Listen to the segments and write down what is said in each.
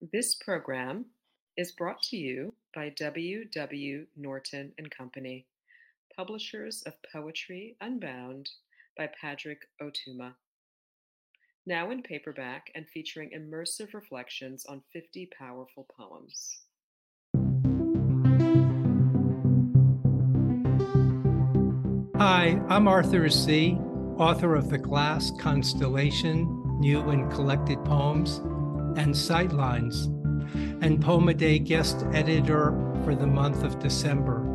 This program is brought to you by W. W. Norton and Company, publishers of Poetry Unbound by Padraig Ó Tuama. Now in paperback and featuring immersive reflections on 50 powerful poems. Hi, I'm Arthur Sze, author of The Glass Constellation, New and Collected Poems, and Sightlines, and Poem a Day guest editor for the month of December.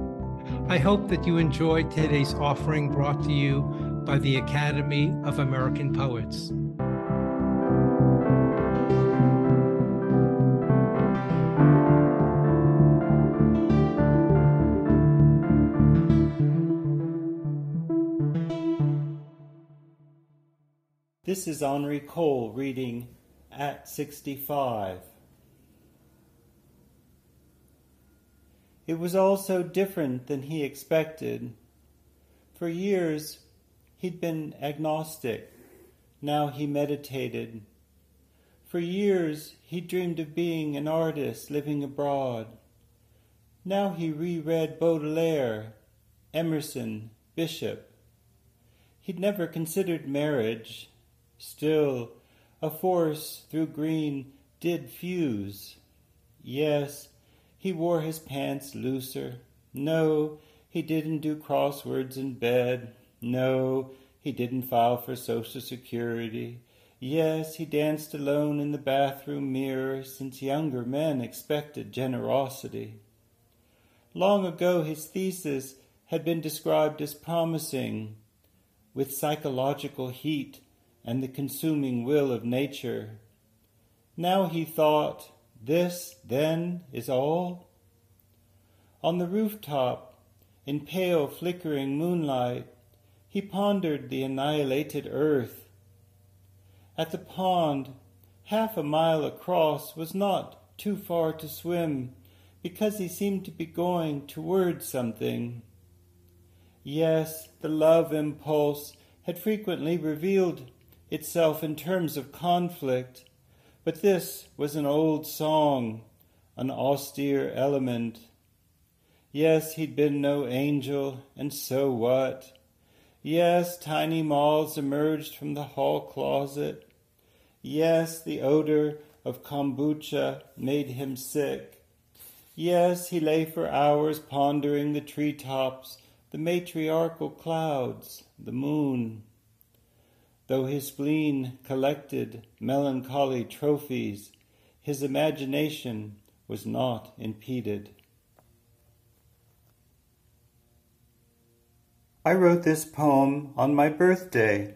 I hope that you enjoyed today's offering brought to you by the Academy of American Poets. This is Henri Cole reading at 65. It was all so different than he expected. For years, he'd been agnostic. Now he meditated. For years, he dreamed of being an artist living abroad. Now he reread Baudelaire, Emerson, Bishop. He'd never considered marriage. Still, a force through green did fuse. Yes, he wore his pants looser. No, he didn't do crosswords in bed. No, he didn't file for Social Security. Yes, he danced alone in the bathroom mirror since younger men expected generosity. Long ago, his thesis had been described as promising, with psychological heat and the consuming will of nature. Now he thought, this, then, is all? On the rooftop, in pale flickering moonlight, he pondered the annihilated earth. At the pond, half a mile across, was not too far to swim, because he seemed to be going toward something. Yes, the love impulse had frequently revealed itself in terms of conflict, but this was an old song, an austere element. Yes, he'd been no angel, and so what? Yes, tiny moths emerged from the hall closet. Yes, the odor of kombucha made him sick. Yes, he lay for hours pondering the tree tops, the matriarchal clouds, the moon though his spleen collected melancholy trophies, his imagination was not impeded. I wrote this poem on my birthday.